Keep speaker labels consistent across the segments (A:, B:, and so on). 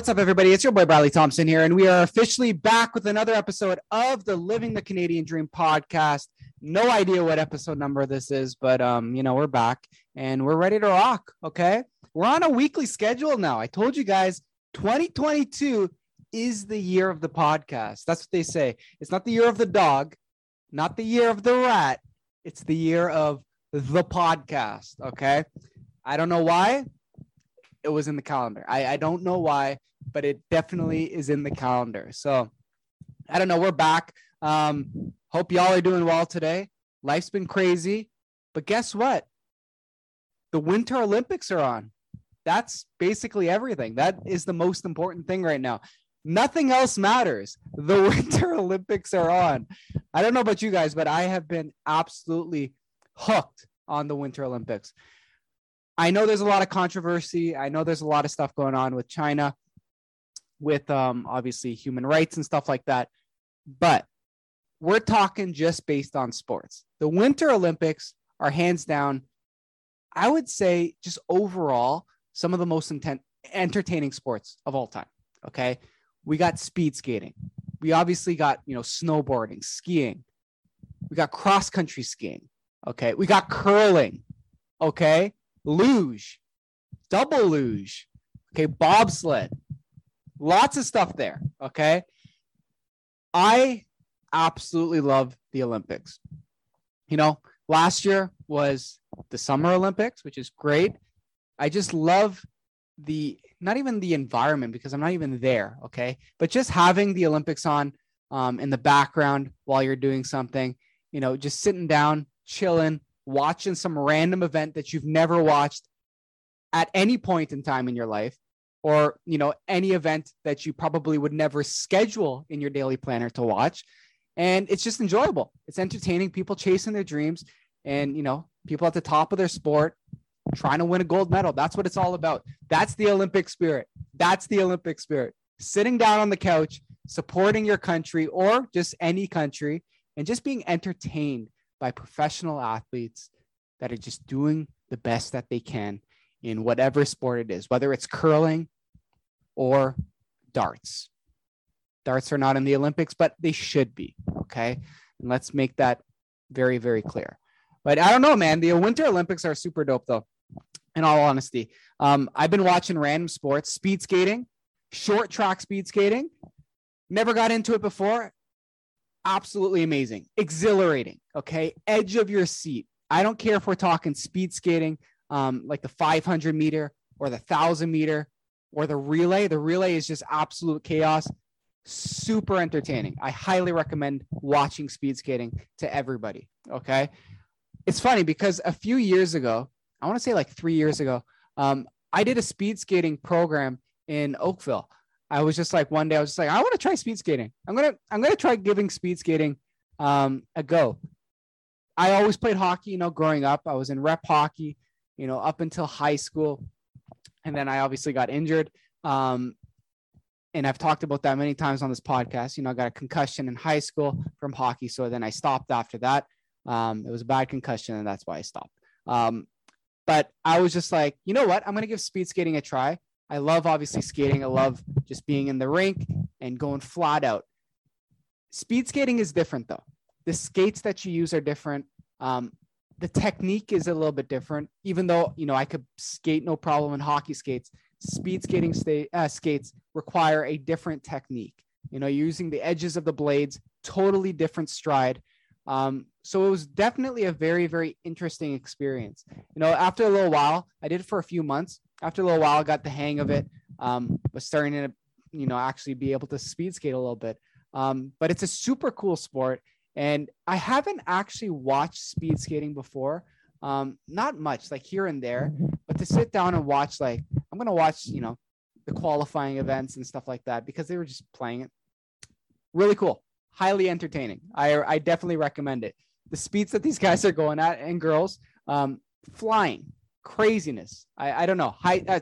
A: what's up, everybody? It's your boy Bradley Thompson here, and we are officially back with another episode of the Living the Canadian Dream podcast. No idea what episode number this is, but um, you know, we're back and we're ready to rock. Okay, we're on a weekly schedule now. I told you guys, 2022 is the year of the podcast. That's what they say. It's not the year of the dog, not the year of the rat. It's the year of the podcast. Okay, I don't know why it was in the calendar. I, I don't know why, but it definitely is in the calendar. So I don't know. We're back. Um, hope y'all are doing well today. Life's been crazy, but guess what? The Winter Olympics are on. That's basically everything. That is the most important thing right now. Nothing else matters. The Winter Olympics are on. I don't know about you guys, but I have been absolutely hooked on the Winter Olympics. I know there's a lot of controversy. I know there's a lot of stuff going on with China, with um, obviously human rights and stuff like that. But we're talking just based on sports. The Winter Olympics are hands down, I would say, just overall, some of the most intent, entertaining sports of all time. Okay. We got speed skating. We obviously got, you know, snowboarding, skiing. We got cross country skiing. Okay. We got curling. Okay luge, double luge, okay, bobsled, lots of stuff there. Okay. I absolutely love the Olympics. You know, last year was the Summer Olympics, which is great. I just love the not even the environment because I'm not even there. Okay. But just having the Olympics on um, in the background while you're doing something, you know, just sitting down, chilling, watching some random event that you've never watched at any point in time in your life or you know any event that you probably would never schedule in your daily planner to watch. And it's just enjoyable. It's entertaining people chasing their dreams and you know people at the top of their sport trying to win a gold medal. That's what it's all about. That's the olympic spirit. That's the olympic spirit. Sitting down on the couch supporting your country or just any country and just being entertained by professional athletes that are just doing the best that they can in whatever sport it is, whether it's curling or darts. Darts are not in the Olympics, but they should be. Okay. And let's make that very, very clear. But I don't know, man. The Winter Olympics are super dope, though, in all honesty. Um, I've been watching random sports, speed skating, short track speed skating. Never got into it before absolutely amazing, exhilarating. Okay. Edge of your seat. I don't care if we're talking speed skating, um, like the 500 meter or the 1000 meter or the relay. The relay is just absolute chaos. Super entertaining. I highly recommend watching speed skating to everybody. Okay. It's funny because a few years ago, I want to say like three years ago, um, I did a speed skating program in Oakville. I was just like one day I was just like I want to try speed skating. I'm gonna I'm gonna try giving speed skating um, a go. I always played hockey, you know, growing up. I was in rep hockey, you know, up until high school, and then I obviously got injured. Um, and I've talked about that many times on this podcast. You know, I got a concussion in high school from hockey, so then I stopped after that. Um, it was a bad concussion, and that's why I stopped. Um, but I was just like, you know what? I'm gonna give speed skating a try. I love obviously skating. I love just being in the rink and going flat out. Speed skating is different though. The skates that you use are different. Um, the technique is a little bit different. Even though you know I could skate no problem in hockey skates, speed skating sta- uh, skates require a different technique. You know, using the edges of the blades, totally different stride. Um, so it was definitely a very, very interesting experience. You know, after a little while, I did it for a few months after a little while, got the hang of it. Um, was starting to, you know, actually be able to speed skate a little bit. Um, but it's a super cool sport, and I haven't actually watched speed skating before. Um, not much, like here and there, but to sit down and watch, like I'm gonna watch, you know, the qualifying events and stuff like that because they were just playing it. Really cool, highly entertaining. I I definitely recommend it. The speeds that these guys are going at and girls, um, flying, craziness. I, I don't know. High, uh,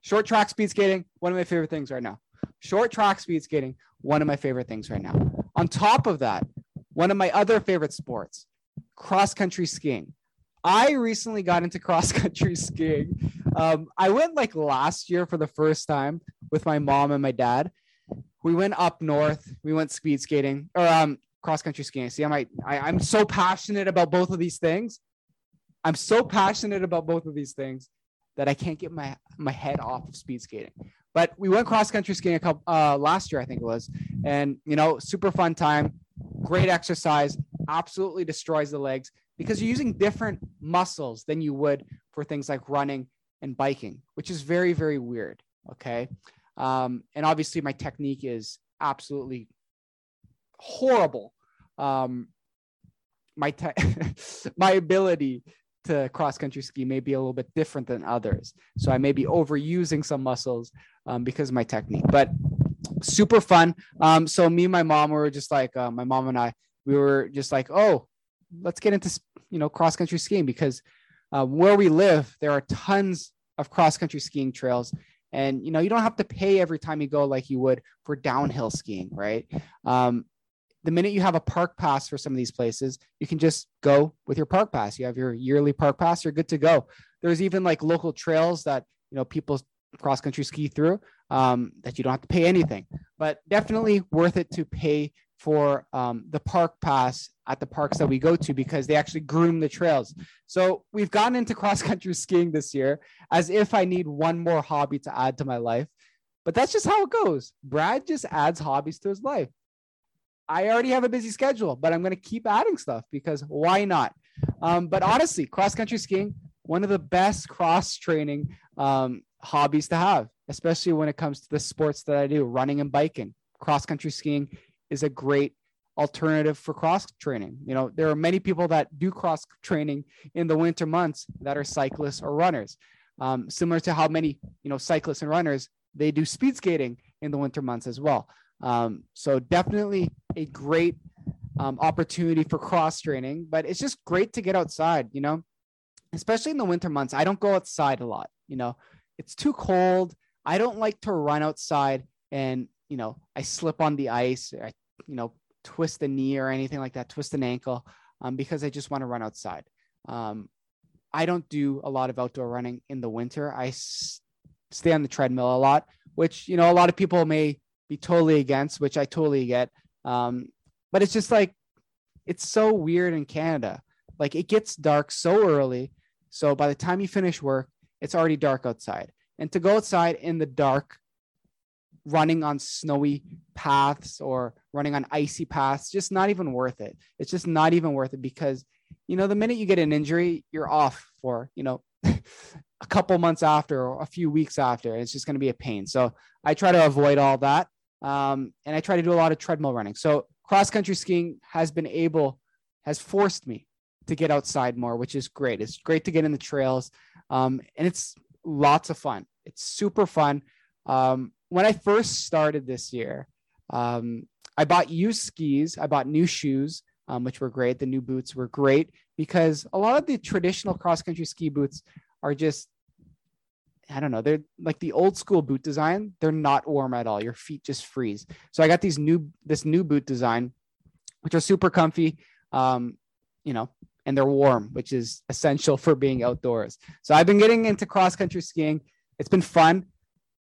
A: short track speed skating, one of my favorite things right now. Short track speed skating, one of my favorite things right now. On top of that, one of my other favorite sports, cross country skiing. I recently got into cross country skiing. Um, I went like last year for the first time with my mom and my dad. We went up north. We went speed skating or um cross country skiing. See, I'm I, I'm so passionate about both of these things. I'm so passionate about both of these things that I can't get my my head off of speed skating. But we went cross country skiing a couple uh, last year, I think it was, and you know, super fun time, great exercise, absolutely destroys the legs because you're using different muscles than you would for things like running and biking, which is very very weird. Okay, um, and obviously my technique is absolutely horrible. Um, my te- my ability to cross country ski may be a little bit different than others. So I may be overusing some muscles um, because of my technique, but super fun. Um, so me and my mom were just like, uh, my mom and I, we were just like, oh, let's get into, you know, cross country skiing because uh, where we live, there are tons of cross country skiing trails. And, you know, you don't have to pay every time you go like you would for downhill skiing, right? Um, the minute you have a park pass for some of these places, you can just go with your park pass. You have your yearly park pass, you're good to go. There's even like local trails that you know people cross country ski through um, that you don't have to pay anything, but definitely worth it to pay for um, the park pass at the parks that we go to because they actually groom the trails. So we've gotten into cross country skiing this year as if I need one more hobby to add to my life. But that's just how it goes. Brad just adds hobbies to his life. I already have a busy schedule, but I'm going to keep adding stuff because why not? Um, but honestly, cross country skiing, one of the best cross training um, hobbies to have, especially when it comes to the sports that I do, running and biking. Cross country skiing is a great alternative for cross training. You know, there are many people that do cross training in the winter months that are cyclists or runners. Um, similar to how many, you know, cyclists and runners, they do speed skating in the winter months as well. Um, so definitely a great um, opportunity for cross training, but it's just great to get outside, you know, especially in the winter months. I don't go outside a lot, you know, it's too cold. I don't like to run outside and, you know, I slip on the ice, I, you know, twist a knee or anything like that, twist an ankle um, because I just want to run outside. Um, I don't do a lot of outdoor running in the winter. I s- stay on the treadmill a lot, which, you know, a lot of people may be totally against, which I totally get. Um, but it's just like it's so weird in Canada. Like it gets dark so early. So by the time you finish work, it's already dark outside. And to go outside in the dark, running on snowy paths or running on icy paths, just not even worth it. It's just not even worth it because, you know, the minute you get an injury, you're off for, you know, a couple months after or a few weeks after. It's just going to be a pain. So I try to avoid all that. Um, and I try to do a lot of treadmill running. So cross country skiing has been able, has forced me to get outside more, which is great. It's great to get in the trails. Um, and it's lots of fun. It's super fun. Um, when I first started this year, um, I bought used skis, I bought new shoes, um, which were great. The new boots were great because a lot of the traditional cross country ski boots are just I don't know, they're like the old school boot design. They're not warm at all. Your feet just freeze. So I got these new this new boot design, which are super comfy. Um, you know, and they're warm, which is essential for being outdoors. So I've been getting into cross country skiing. It's been fun.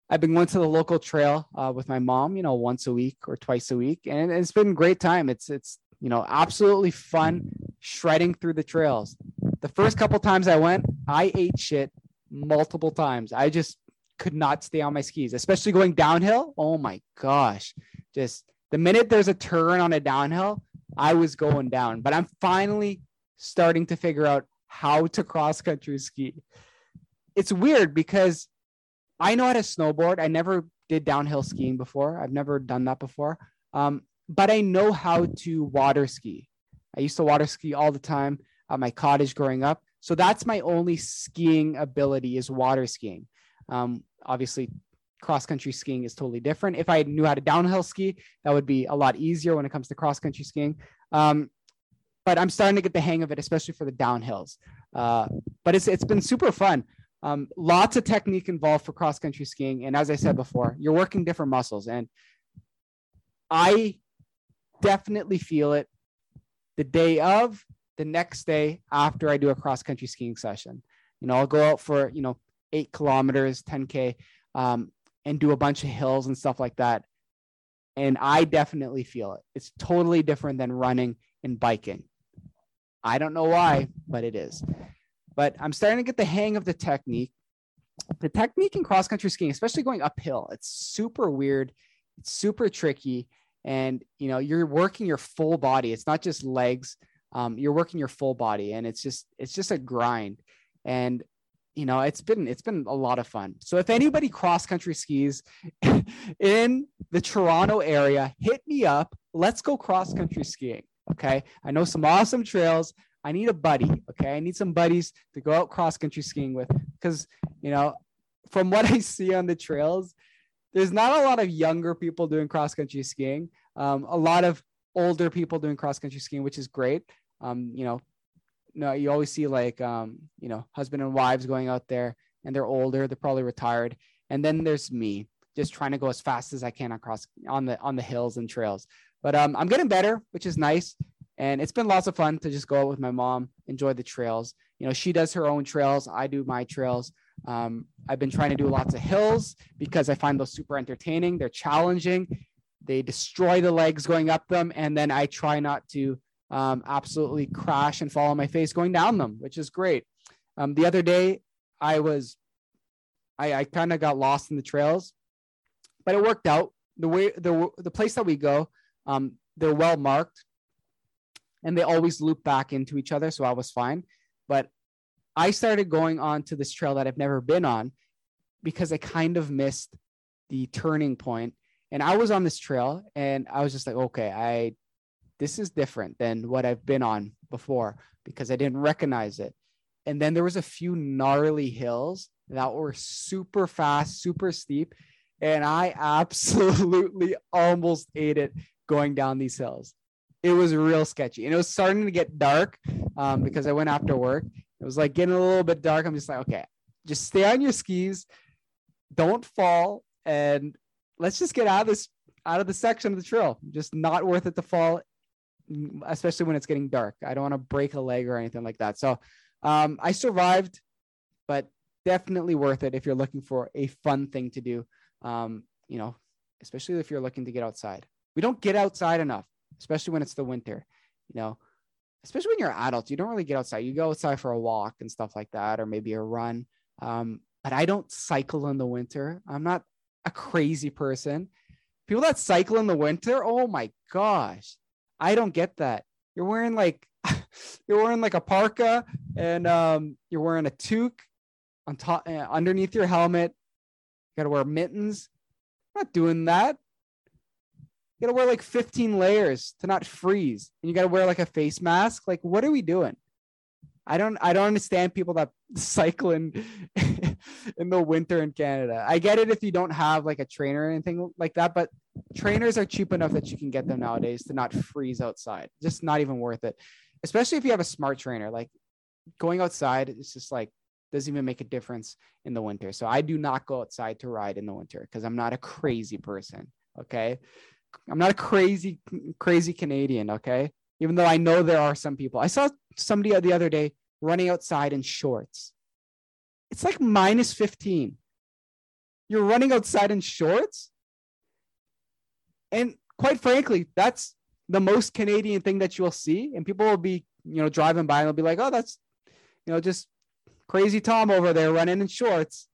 A: I've been going to the local trail uh, with my mom, you know, once a week or twice a week, and it's been great time. It's it's you know absolutely fun shredding through the trails. The first couple times I went, I ate shit multiple times. I just could not stay on my skis, especially going downhill. Oh my gosh. Just the minute there's a turn on a downhill, I was going down. But I'm finally starting to figure out how to cross country ski. It's weird because I know how to snowboard. I never did downhill skiing before. I've never done that before. Um, but I know how to water ski. I used to water ski all the time at my cottage growing up. So that's my only skiing ability is water skiing. Um, obviously, cross country skiing is totally different. If I knew how to downhill ski, that would be a lot easier when it comes to cross country skiing. Um, but I'm starting to get the hang of it, especially for the downhills. Uh, but it's it's been super fun. Um, lots of technique involved for cross country skiing, and as I said before, you're working different muscles, and I definitely feel it the day of the next day after I do a cross country skiing session. You know, I'll go out for, you know, eight kilometers, 10K. Um, and do a bunch of hills and stuff like that. And I definitely feel it. It's totally different than running and biking. I don't know why, but it is. But I'm starting to get the hang of the technique. The technique in cross country skiing, especially going uphill, it's super weird. It's super tricky. And you know, you're working your full body. It's not just legs. Um, you're working your full body, and it's just it's just a grind. And you know it's been it's been a lot of fun. So if anybody cross country skis in the toronto area hit me up. Let's go cross country skiing okay? I know some awesome trails. I need a buddy okay? I need some buddies to go out cross country skiing with because you know from what i see on the trails there's not a lot of younger people doing cross country skiing. Um, a lot of older people doing cross country skiing which is great um, you know no, you always see like um, you know, husband and wives going out there and they're older, they're probably retired. And then there's me just trying to go as fast as I can across on the on the hills and trails. But um, I'm getting better, which is nice. And it's been lots of fun to just go out with my mom, enjoy the trails. You know, she does her own trails, I do my trails. Um, I've been trying to do lots of hills because I find those super entertaining. They're challenging. They destroy the legs going up them, and then I try not to um, absolutely crash and fall on my face going down them, which is great. Um, the other day, I was, I, I kind of got lost in the trails, but it worked out. The way the the place that we go, um, they're well marked, and they always loop back into each other, so I was fine. But I started going on to this trail that I've never been on because I kind of missed the turning point. And I was on this trail, and I was just like, okay, I this is different than what I've been on before because I didn't recognize it. And then there was a few gnarly hills that were super fast, super steep, and I absolutely almost ate it going down these hills. It was real sketchy, and it was starting to get dark um, because I went after work. It was like getting a little bit dark. I'm just like, okay, just stay on your skis, don't fall, and let's just get out of this out of the section of the trail. Just not worth it to fall especially when it's getting dark. I don't want to break a leg or anything like that. So um, I survived, but definitely worth it if you're looking for a fun thing to do. Um, you know, especially if you're looking to get outside. We don't get outside enough, especially when it's the winter. You know, especially when you're adults, you don't really get outside. You go outside for a walk and stuff like that, or maybe a run. Um, but I don't cycle in the winter. I'm not a crazy person. People that cycle in the winter, oh my gosh, I don't get that. You're wearing like you're wearing like a parka and um, you're wearing a toque on top uh, underneath your helmet. You gotta wear mittens. I'm not doing that. You gotta wear like 15 layers to not freeze, and you gotta wear like a face mask. Like, what are we doing? I don't I don't understand people that cycle in in the winter in Canada. I get it if you don't have like a trainer or anything like that, but trainers are cheap enough that you can get them nowadays to not freeze outside. Just not even worth it. Especially if you have a smart trainer. Like going outside, it's just like doesn't even make a difference in the winter. So I do not go outside to ride in the winter because I'm not a crazy person. Okay. I'm not a crazy, crazy Canadian. Okay even though I know there are some people. I saw somebody the other day running outside in shorts. It's like minus 15. You're running outside in shorts? And quite frankly, that's the most Canadian thing that you'll see. And people will be, you know, driving by and they'll be like, oh, that's, you know, just crazy Tom over there running in shorts.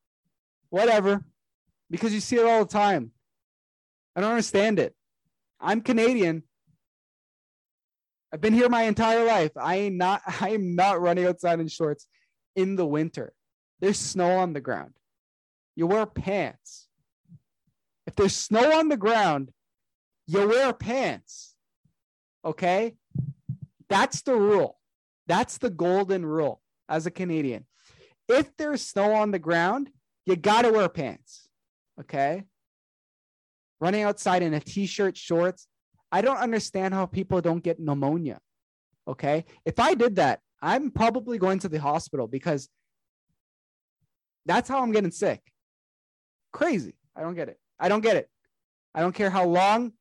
A: Whatever. Because you see it all the time. I don't understand it. I'm Canadian. I've been here my entire life. I am not I am not running outside in shorts in the winter. There's snow on the ground. You wear pants. If there's snow on the ground, you wear pants. Okay? That's the rule. That's the golden rule as a Canadian. If there's snow on the ground, you got to wear pants. Okay? Running outside in a t shirt, shorts, I don't understand how people don't get pneumonia. Okay. If I did that, I'm probably going to the hospital because that's how I'm getting sick. Crazy. I don't get it. I don't get it. I don't care how long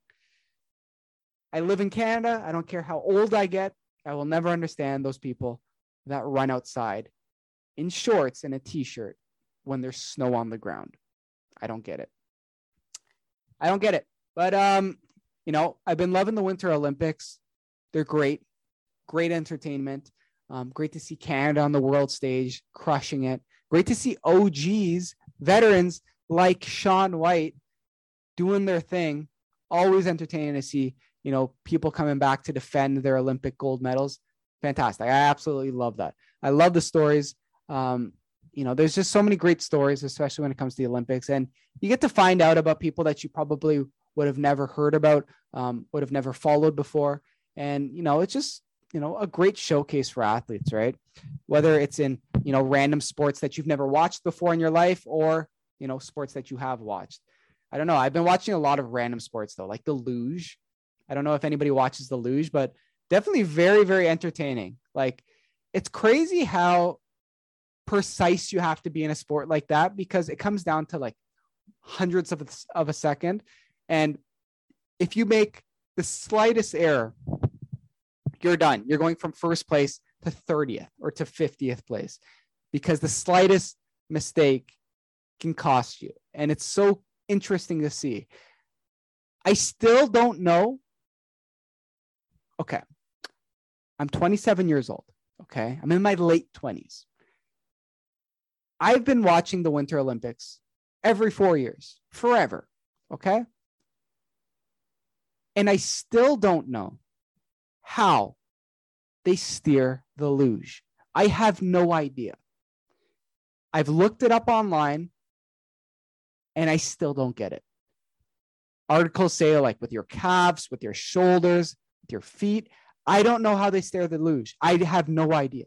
A: I live in Canada. I don't care how old I get. I will never understand those people that run outside in shorts and a t shirt when there's snow on the ground. I don't get it. I don't get it. But um, you know, I've been loving the Winter Olympics. They're great, great entertainment. Um, great to see Canada on the world stage, crushing it. Great to see OGs, veterans like Shaun White doing their thing. Always entertaining to see, you know, people coming back to defend their Olympic gold medals. Fantastic. I absolutely love that. I love the stories. Um, you know, there's just so many great stories, especially when it comes to the Olympics. And you get to find out about people that you probably would have never heard about, um, would have never followed before. And, you know, it's just you know a great showcase for athletes right? Whether it's in you know random sports that you've never watched before in your life or you know sports that you have watched. I don't know. I've been watching a lot of random sports though like the luge. I don't know if anybody watches the luge but definitely very very entertaining. Like it's crazy how precise you have to be in a sport like that because it comes down to like hundreds of a, of a second and if you make the slightest error you're done. You're going from first place to 30th or to 50th place because the slightest mistake can cost you. And it's so interesting to see. I still don't know. Okay. I'm 27 years old. Okay. I'm in my late 20s. I've been watching the Winter Olympics every four years, forever. Okay. And I still don't know how they steer the luge. I have no idea. I've looked it up online and I still don't get it. Articles say, like, with your calves, with your shoulders, with your feet. I don't know how they steer the luge. I have no idea.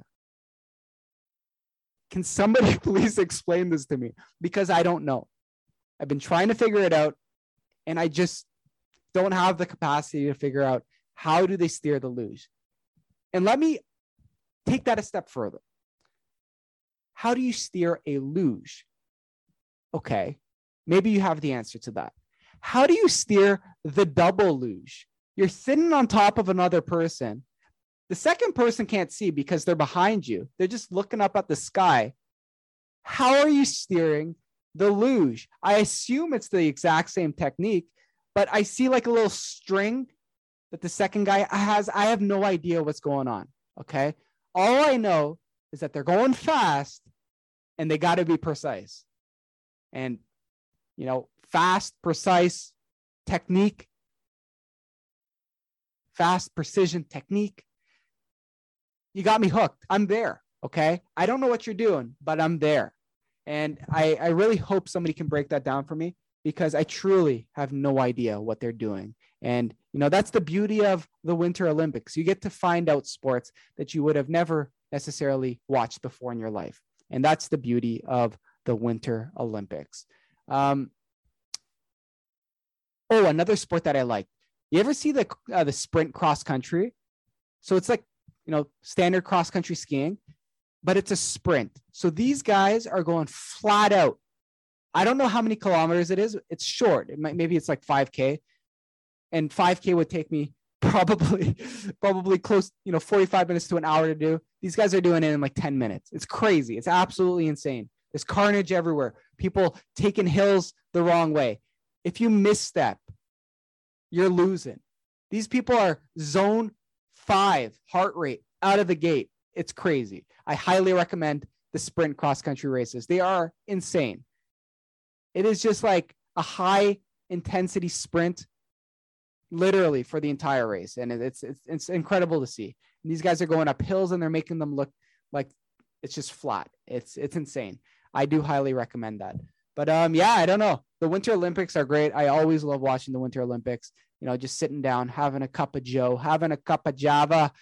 A: Can somebody please explain this to me? Because I don't know. I've been trying to figure it out and I just don't have the capacity to figure out how do they steer the luge? And let me take that a step further. How do you steer a luge? Okay, maybe you have the answer to that. How do you steer the double luge? You're sitting on top of another person. The second person can't see because they're behind you. They're just looking up at the sky. How are you steering the luge? I assume it's the exact same technique, but I see like a little string that the second guy has, I have no idea what's going on. Okay. All I know is that they're going fast and they got to be precise. And, you know, fast, precise technique, fast, precision technique. You got me hooked. I'm there. Okay. I don't know what you're doing, but I'm there. And I, I really hope somebody can break that down for me because I truly have no idea what they're doing. And, you know, that's the beauty of the Winter Olympics. You get to find out sports that you would have never necessarily watched before in your life. And that's the beauty of the Winter Olympics. Um, oh, another sport that I like. You ever see the uh, the sprint cross country? So it's like you know standard cross country skiing, but it's a sprint. So these guys are going flat out. I don't know how many kilometers it is. It's short. It might maybe it's like 5k, and 5K would take me probably probably close, you know, 45 minutes to an hour to do. These guys are doing it in like 10 minutes. It's crazy. It's absolutely insane. There's carnage everywhere. People taking hills the wrong way. If you misstep, you're losing. These people are zone five heart rate out of the gate. It's crazy. I highly recommend the sprint cross country races. They are insane. It is just like a high intensity sprint literally for the entire race, and it's it's it's incredible to see. And these guys are going up hills and they're making them look like it's just flat. It's it's insane. I do highly recommend that. But um, yeah, I don't know. The Winter Olympics are great. I always love watching the Winter Olympics. You know, just sitting down, having a cup of Joe, having a cup of Java,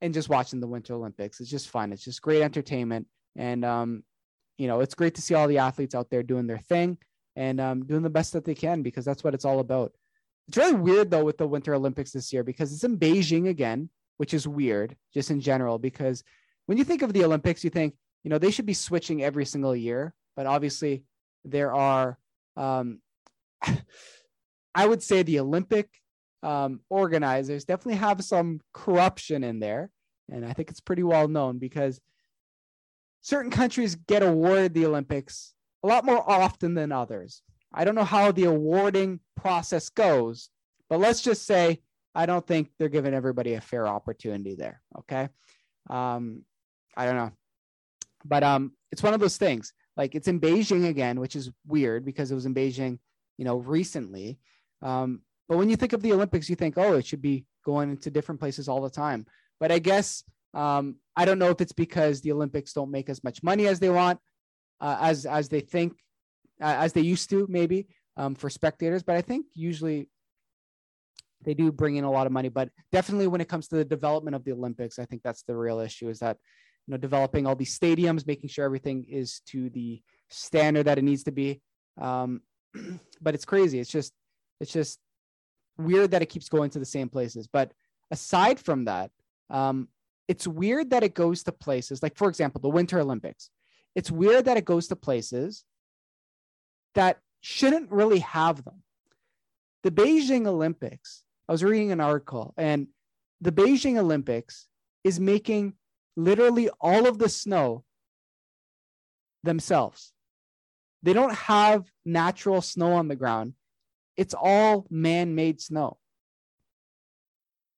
A: and just watching the Winter Olympics. It's just fun. It's just great entertainment, and um, you know, it's great to see all the athletes out there doing their thing and um, doing the best that they can because that's what it's all about. It's really weird though with the Winter Olympics this year because it's in Beijing again, which is weird just in general. Because when you think of the Olympics, you think, you know, they should be switching every single year. But obviously, there are, um, I would say, the Olympic um, organizers definitely have some corruption in there. And I think it's pretty well known because certain countries get awarded the Olympics a lot more often than others. I don't know how the awarding process goes, but let's just say I don't think they're giving everybody a fair opportunity there. Okay. Um, I don't know. But um, it's one of those things. Like it's in Beijing again, which is weird because it was in Beijing, you know, recently. Um, but when you think of the Olympics, you think, oh, it should be going into different places all the time. But I guess um, I don't know if it's because the Olympics don't make as much money as they want, uh, as as they think, uh, as they used to, maybe um, for spectators. But I think usually they do bring in a lot of money. But definitely when it comes to the development of the Olympics, I think that's the real issue. Is that you know developing all these stadiums, making sure everything is to the standard that it needs to be. Um, but it's crazy. It's just it's just weird that it keeps going to the same places. But aside from that, um, it's weird that it goes to places like, for example, the Winter Olympics. It's weird that it goes to places that shouldn't really have them. The Beijing Olympics, I was reading an article, and the Beijing Olympics is making literally all of the snow themselves. They don't have natural snow on the ground. It's all man made snow,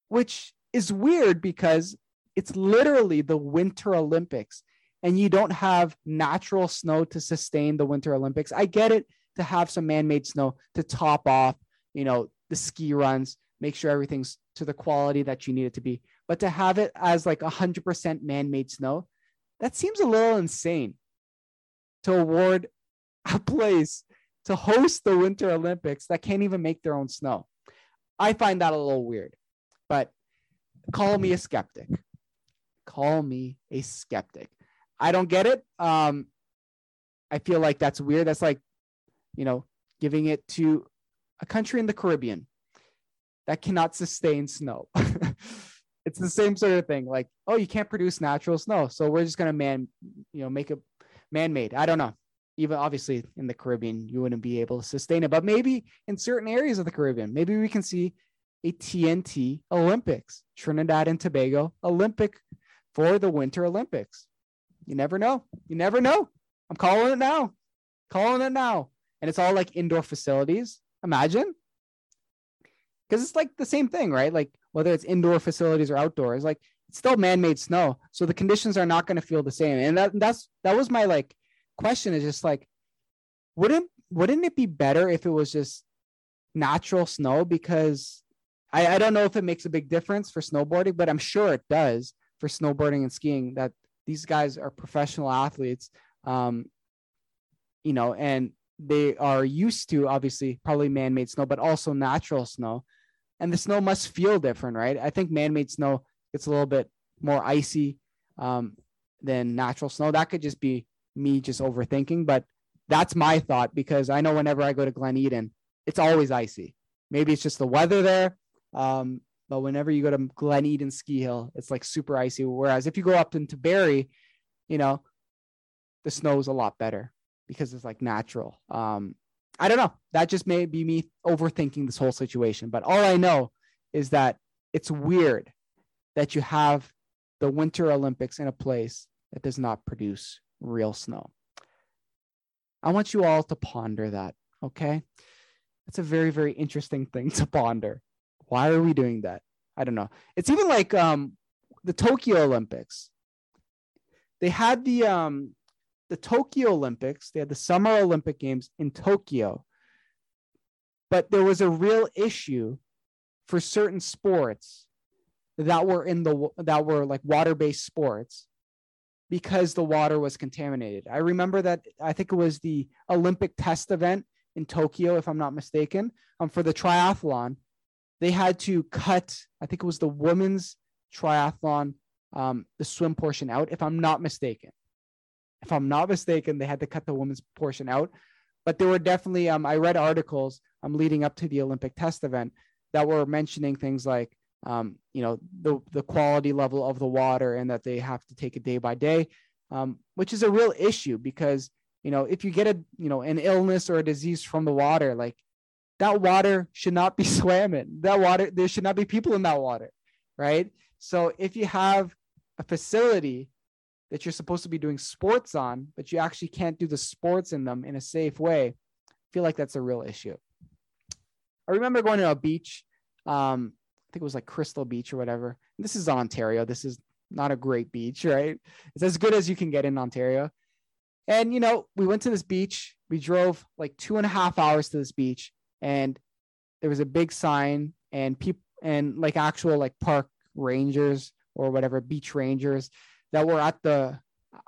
A: which is weird because it's literally the Winter Olympics and you don't have natural snow to sustain the Winter Olympics. I get it to have some man made snow to top off, you know, the ski runs, make sure everything's to the quality that you need it to be. But to have it as like 100% man made snow, that seems a little insane to award a place to host the Winter Olympics that can't even make their own snow. I find that a little weird, but call me a skeptic. Call me a skeptic. I don't get it. Um, I feel like that's weird. That's like, you know, giving it to a country in the Caribbean that cannot sustain snow. it's the same sort of thing. Like, oh, you can't produce natural snow, so we're just gonna man, you know, make it man-made. I don't know even obviously in the Caribbean, you wouldn't be able to sustain it. But maybe in certain areas of the Caribbean, maybe we can see a TNT Olympics, Trinidad and Tobago Olympic for the Winter Olympics. You never know. You never know. I'm calling it now. Calling it now. And it's all like indoor facilities. Imagine. Because it's like the same thing, right? Like whether it's indoor facilities or outdoors, like it's still man-made snow. So the conditions are not going to feel the same. And that that's that was my like question is just like, wouldn't wouldn't it be better if it was just natural snow? Because I, I don't know if it makes a big difference for snowboarding, but I'm sure it does for snowboarding and skiing. That these guys are professional athletes, um, you know, and they are used to obviously probably man-made snow, but also natural snow, and the snow must feel different, right? I think man-made snow gets a little bit more icy um, than natural snow. That could just be me just overthinking, but that's my thought because I know whenever I go to Glen Eden, it's always icy. Maybe it's just the weather there. Um, but whenever you go to Glen Eden Ski Hill, it's like super icy. Whereas if you go up into Barrie, you know, the snow is a lot better because it's like natural. Um, I don't know. That just may be me overthinking this whole situation. But all I know is that it's weird that you have the Winter Olympics in a place that does not produce real snow. I want you all to ponder that, okay? It's a very, very interesting thing to ponder. Why are we doing that? I don't know. It's even like um, the Tokyo Olympics. They had the um, the Tokyo Olympics. They had the Summer Olympic Games in Tokyo, but there was a real issue for certain sports that were in the that were like water-based sports because the water was contaminated. I remember that I think it was the Olympic test event in Tokyo, if I'm not mistaken, um, for the triathlon. They had to cut, I think it was the women's triathlon, um, the swim portion out, if I'm not mistaken. If I'm not mistaken, they had to cut the women's portion out. But there were definitely, um, I read articles um, leading up to the Olympic test event that were mentioning things like um, you know the the quality level of the water and that they have to take it day by day um, which is a real issue because you know if you get a you know an illness or a disease from the water like that water should not be swimming that water there should not be people in that water right so if you have a facility that you're supposed to be doing sports on but you actually can't do the sports in them in a safe way I feel like that's a real issue. I remember going to a beach. Um, I think it was like Crystal Beach or whatever. This is Ontario. This is not a great beach, right? It's as good as you can get in Ontario. And, you know, we went to this beach. We drove like two and a half hours to this beach, and there was a big sign, and people, and like actual like park rangers or whatever, beach rangers that were at the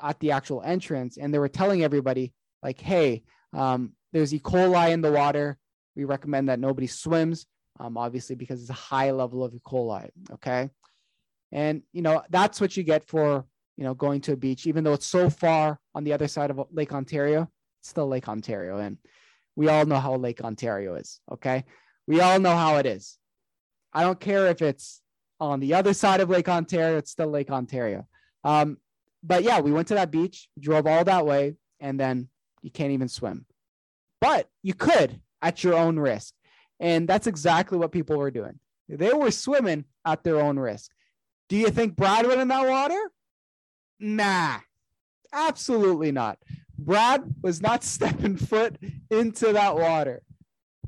A: at the actual entrance, and they were telling everybody like, "Hey, um, there's E. coli in the water. We recommend that nobody swims, um, obviously because it's a high level of E. coli." Okay, and you know that's what you get for you know going to a beach, even though it's so far on the other side of Lake Ontario. It's still Lake Ontario, and we all know how Lake Ontario is. Okay, we all know how it is. I don't care if it's on the other side of Lake Ontario; it's still Lake Ontario. Um, but yeah, we went to that beach, drove all that way, and then you can't even swim. But you could at your own risk. And that's exactly what people were doing. They were swimming at their own risk. Do you think Brad went in that water? Nah, absolutely not. Brad was not stepping foot into that water.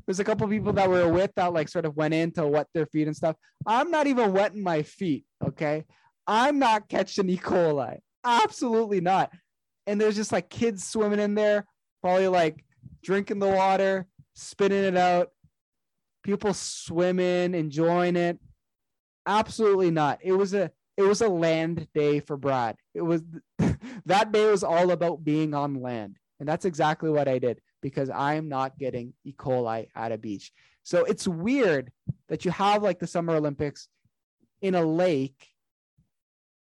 A: There's a couple people that were with that like sort of went in to wet their feet and stuff. I'm not even wetting my feet. Okay. I'm not catching E. coli. Absolutely not. And there's just like kids swimming in there, probably like drinking the water, spitting it out. People swimming, enjoying it. Absolutely not. It was a it was a land day for Brad. It was that day was all about being on land. And that's exactly what I did because I'm not getting E. coli at a beach. So it's weird that you have like the Summer Olympics in a lake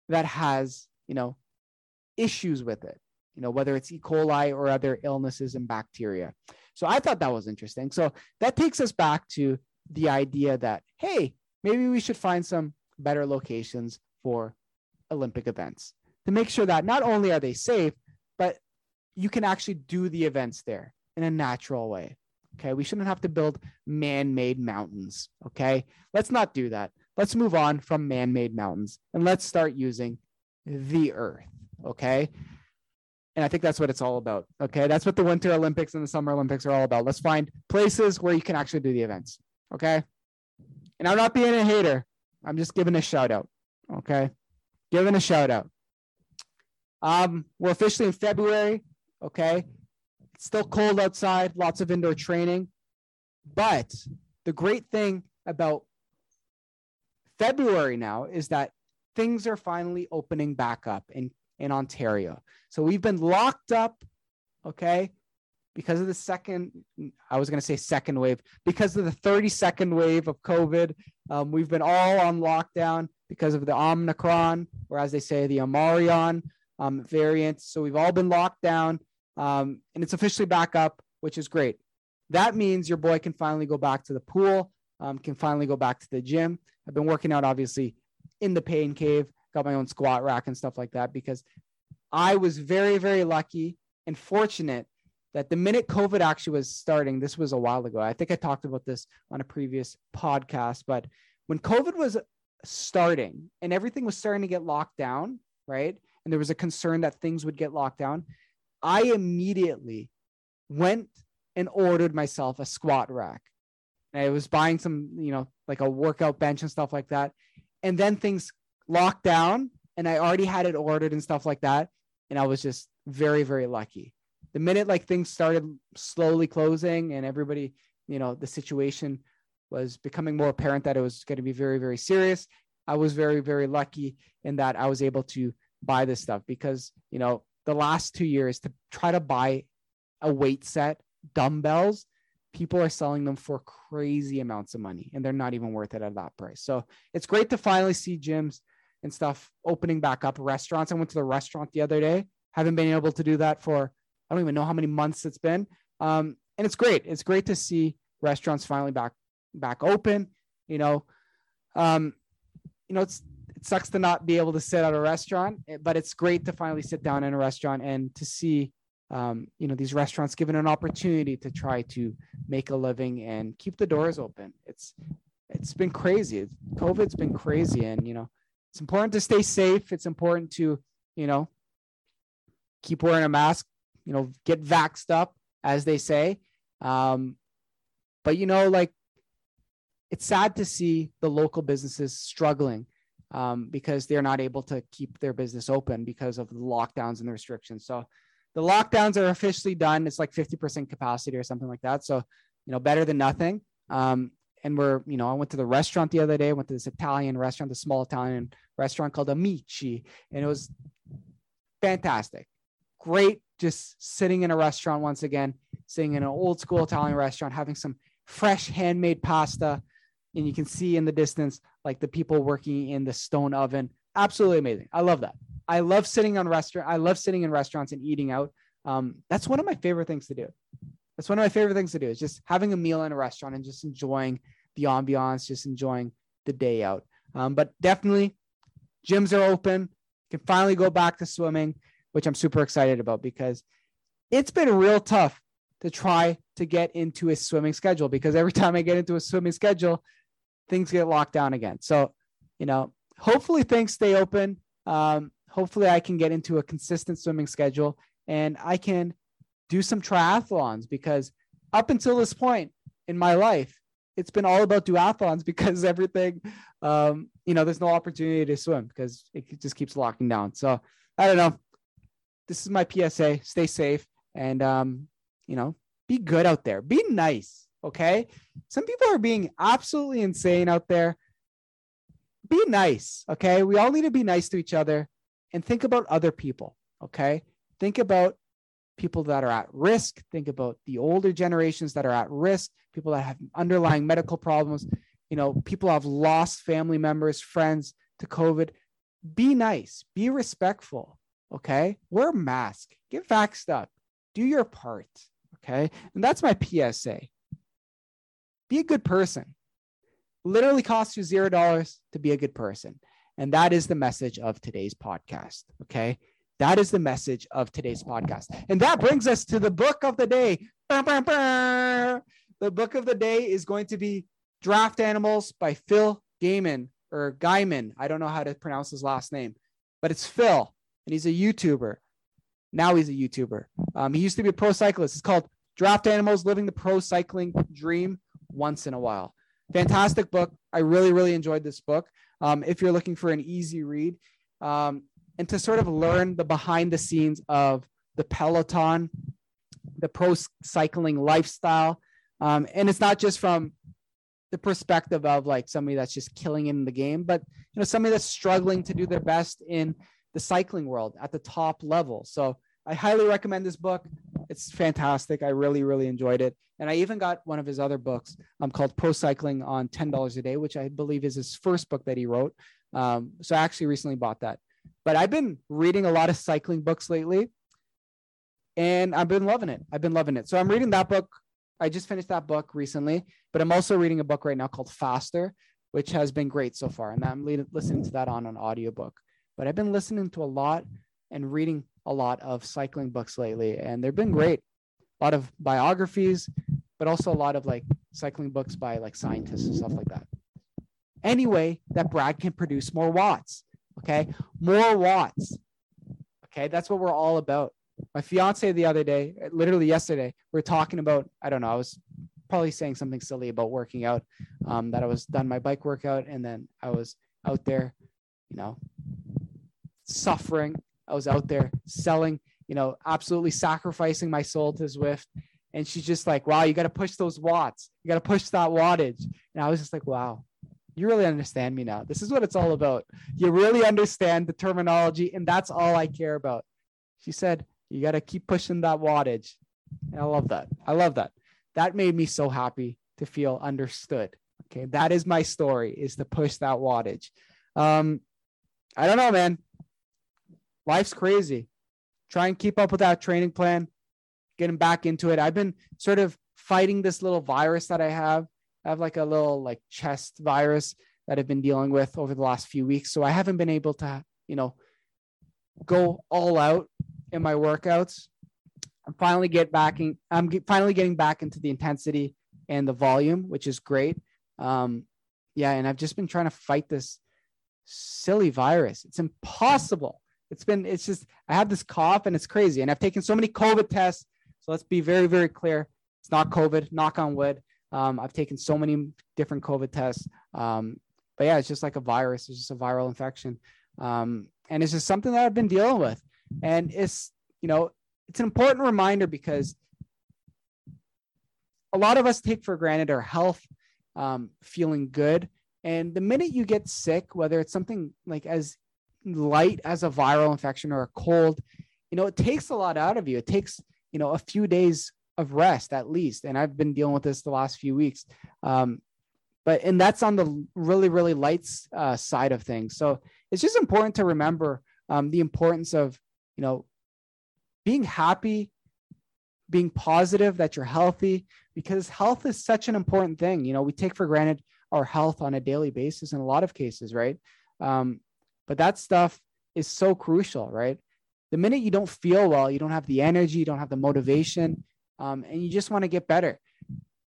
A: that has, you know, issues with it, you know, whether it's E. coli or other illnesses and bacteria. So I thought that was interesting. So that takes us back to the idea that, hey, maybe we should find some better locations for Olympic events to make sure that not only are they safe, but you can actually do the events there in a natural way. Okay. We shouldn't have to build man made mountains. Okay. Let's not do that. Let's move on from man made mountains and let's start using the earth. Okay. And I think that's what it's all about. Okay. That's what the Winter Olympics and the Summer Olympics are all about. Let's find places where you can actually do the events. Okay. And I'm not being a hater. I'm just giving a shout out. Okay. Giving a shout out. Um, we're officially in February. Okay. It's still cold outside, lots of indoor training. But the great thing about February now is that things are finally opening back up in, in Ontario. So we've been locked up, okay, because of the second, I was going to say second wave, because of the 32nd wave of COVID. Um, we've been all on lockdown because of the Omicron, or as they say, the Omarion um, variant. So we've all been locked down, um, and it's officially back up, which is great. That means your boy can finally go back to the pool, um, can finally go back to the gym. I've been working out, obviously, in the pain cave, got my own squat rack and stuff like that because I was very, very lucky and fortunate that the minute COVID actually was starting, this was a while ago. I think I talked about this on a previous podcast, but when COVID was starting and everything was starting to get locked down, right? And there was a concern that things would get locked down, I immediately went and ordered myself a squat rack. I was buying some, you know, like a workout bench and stuff like that. And then things locked down and I already had it ordered and stuff like that. And I was just very, very lucky. The minute like things started slowly closing and everybody, you know, the situation was becoming more apparent that it was going to be very, very serious. I was very, very lucky in that I was able to buy this stuff because, you know, the last two years to try to buy a weight set, dumbbells, people are selling them for crazy amounts of money and they're not even worth it at that price. So it's great to finally see gyms and stuff opening back up. Restaurants. I went to the restaurant the other day. Haven't been able to do that for I don't even know how many months it's been. Um, and it's great. It's great to see restaurants finally back back open. You know, um, you know, it's it sucks to not be able to sit at a restaurant, but it's great to finally sit down in a restaurant and to see um, you know these restaurants given an opportunity to try to make a living and keep the doors open. It's it's been crazy. Covid's been crazy and you know it's important to stay safe. It's important to you know keep wearing a mask you know get vaxxed up as they say. Um, but you know, like it's sad to see the local businesses struggling um, because they're not able to keep their business open because of the lockdowns and the restrictions. So the lockdowns are officially done. It's like 50% capacity or something like that. So, you know, better than nothing. Um, and we're, you know, I went to the restaurant the other day, I went to this Italian restaurant, the small Italian restaurant called Amici, and it was fantastic. Great just sitting in a restaurant once again, sitting in an old school Italian restaurant, having some fresh handmade pasta. And you can see in the distance, like the people working in the stone oven. Absolutely amazing. I love that. I love sitting on restaurant. I love sitting in restaurants and eating out. Um, that's one of my favorite things to do. That's one of my favorite things to do is just having a meal in a restaurant and just enjoying the ambiance, just enjoying the day out. Um, but definitely, gyms are open. Can finally go back to swimming, which I'm super excited about because it's been real tough to try to get into a swimming schedule because every time I get into a swimming schedule, things get locked down again. So, you know, hopefully things stay open. Um, hopefully I can get into a consistent swimming schedule and I can do some triathlons because up until this point in my life, it's been all about duathlons because everything, um, you know, there's no opportunity to swim because it just keeps locking down. So I don't know. This is my PSA. Stay safe and, um, you know, be good out there. Be nice. Okay. Some people are being absolutely insane out there. Be nice. Okay. We all need to be nice to each other and think about other people. Okay. Think about people that are at risk. Think about the older generations that are at risk, people that have underlying medical problems. You know, people have lost family members, friends to COVID. Be nice, be respectful. Okay. Wear a mask, get vaxxed up, do your part. Okay. And that's my PSA. Be a good person. Literally costs you zero dollars to be a good person. And that is the message of today's podcast. Okay. That is the message of today's podcast. And that brings us to the book of the day. The book of the day is going to be Draft Animals by Phil Gaimon or Gaiman. I don't know how to pronounce his last name, but it's Phil, and he's a YouTuber. Now he's a YouTuber. Um, he used to be a pro cyclist. It's called Draft Animals Living the Pro Cycling Dream Once in a While. Fantastic book. I really, really enjoyed this book. Um, if you're looking for an easy read, um, and to sort of learn the behind the scenes of the Peloton, the pro cycling lifestyle. Um, and it's not just from the perspective of like somebody that's just killing in the game, but you know, somebody that's struggling to do their best in the cycling world at the top level. So I highly recommend this book. It's fantastic. I really, really enjoyed it. And I even got one of his other books um, called Pro Cycling on $10 a Day, which I believe is his first book that he wrote. Um, so I actually recently bought that. But I've been reading a lot of cycling books lately and I've been loving it. I've been loving it. So I'm reading that book. I just finished that book recently, but I'm also reading a book right now called Faster, which has been great so far. And I'm listening to that on an audiobook. But I've been listening to a lot and reading a lot of cycling books lately, and they've been great. A lot of biographies, but also a lot of like cycling books by like scientists and stuff like that. Anyway, that Brad can produce more watts. Okay. More watts. Okay. That's what we're all about. My fiance the other day, literally yesterday, we are talking about, I don't know, I was probably saying something silly about working out, um, that I was done my bike workout and then I was out there, you know, suffering. I was out there selling, you know, absolutely sacrificing my soul to Zwift. And she's just like, wow, you got to push those watts. You got to push that wattage. And I was just like, wow, you really understand me now. This is what it's all about. You really understand the terminology, and that's all I care about. She said, You got to keep pushing that wattage. And I love that. I love that. That made me so happy to feel understood. Okay. That is my story is to push that wattage. Um, I don't know, man. Life's crazy. Try and keep up with that training plan, getting back into it. I've been sort of fighting this little virus that I have I have like a little like chest virus that I've been dealing with over the last few weeks. So I haven't been able to, you know, go all out in my workouts. I'm finally get back in, I'm get, finally getting back into the intensity and the volume, which is great. Um, yeah, and I've just been trying to fight this silly virus. It's impossible. It's been, it's just, I have this cough and it's crazy. And I've taken so many COVID tests. So let's be very, very clear. it's not COVID. Knock on wood. Um, I've taken so many different COVID tests. Um, but yeah, it's just like a virus. It's just a viral infection. Um, and it's just something that I've been dealing with. And it's, you know, it's an important reminder because a lot of us take for granted our health, um, feeling good. And the minute you get sick, whether it's something like as light as a viral infection or a cold, you know, it takes a lot out of you. It takes, you know, a few days of rest at least. And I've been dealing with this the last few weeks. Um, but, and that's on the really, really light uh, side of things. So it's just important to remember um, the importance of, you know, being happy, being positive that you're healthy, because health is such an important thing. You know, we take for granted our health on a daily basis in a lot of cases, right? Um, but that stuff is so crucial, right? The minute you don't feel well, you don't have the energy, you don't have the motivation, um, and you just want to get better,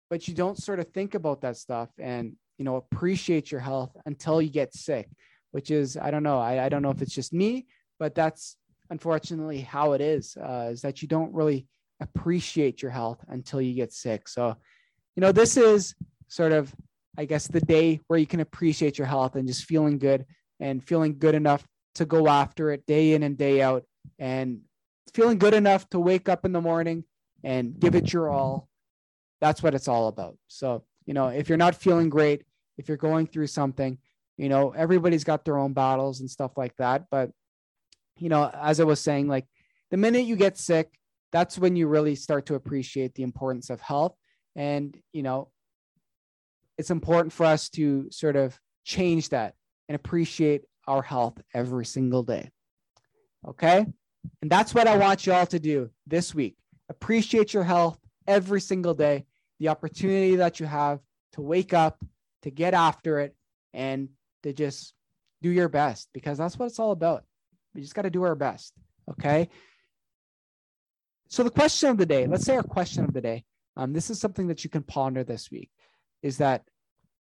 A: but you don't sort of think about that stuff and you know appreciate your health until you get sick, which is I don't know, I, I don't know if it's just me, but that's unfortunately how it is. Uh, is that you don't really appreciate your health until you get sick. So, you know, this is sort of I guess the day where you can appreciate your health and just feeling good and feeling good enough to go after it day in and day out and feeling good enough to wake up in the morning and give it your all. That's what it's all about. So, you know, if you're not feeling great, if you're going through something, you know, everybody's got their own battles and stuff like that. But, you know, as I was saying, like the minute you get sick, that's when you really start to appreciate the importance of health. And, you know, it's important for us to sort of change that and appreciate our health every single day. Okay. And that's what I want you all to do this week. Appreciate your health every single day, the opportunity that you have to wake up, to get after it, and to just do your best because that's what it's all about. We just got to do our best. Okay. So, the question of the day, let's say our question of the day, um, this is something that you can ponder this week is that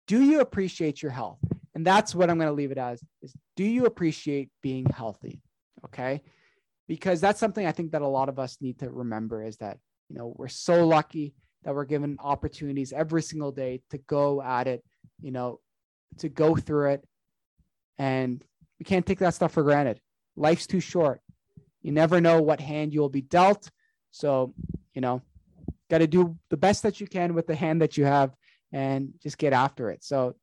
A: do you appreciate your health? And that's what I'm going to leave it as is do you appreciate being healthy? Okay. Because that's something I think that a lot of us need to remember is that, you know, we're so lucky that we're given opportunities every single day to go at it, you know, to go through it. And we can't take that stuff for granted. Life's too short. You never know what hand you will be dealt. So, you know, got to do the best that you can with the hand that you have and just get after it. So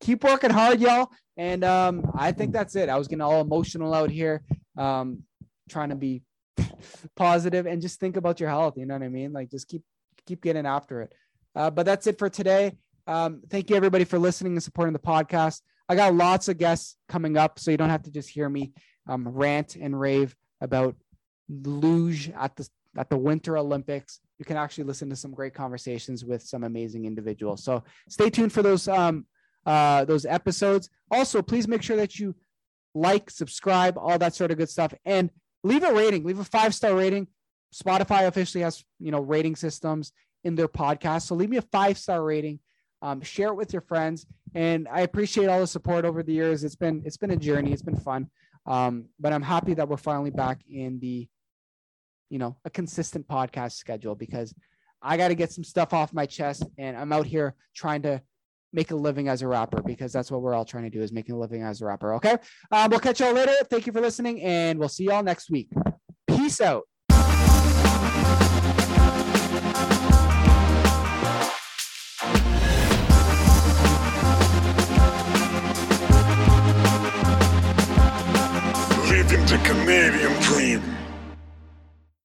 A: keep working hard, y'all. And um, I think that's it. I was getting all emotional out here, um, trying to be positive and just think about your health. You know what I mean? Like just keep keep getting after it. Uh, but that's it for today. Um, thank you everybody for listening and supporting the podcast. I got lots of guests coming up, so you don't have to just hear me um, rant and rave about luge at the at the Winter Olympics. You can actually listen to some great conversations with some amazing individuals. So stay tuned for those um, uh, those episodes. Also, please make sure that you like, subscribe, all that sort of good stuff, and leave a rating. Leave a five star rating. Spotify officially has you know rating systems in their podcast, so leave me a five star rating. Um, share it with your friends, and I appreciate all the support over the years. It's been it's been a journey. It's been fun, um, but I'm happy that we're finally back in the you know a consistent podcast schedule because I got to get some stuff off my chest, and I'm out here trying to make a living as a rapper because that's what we're all trying to do is making a living as a rapper. Okay. Um, we'll catch y'all later. Thank you for listening and we'll see y'all next week. Peace out.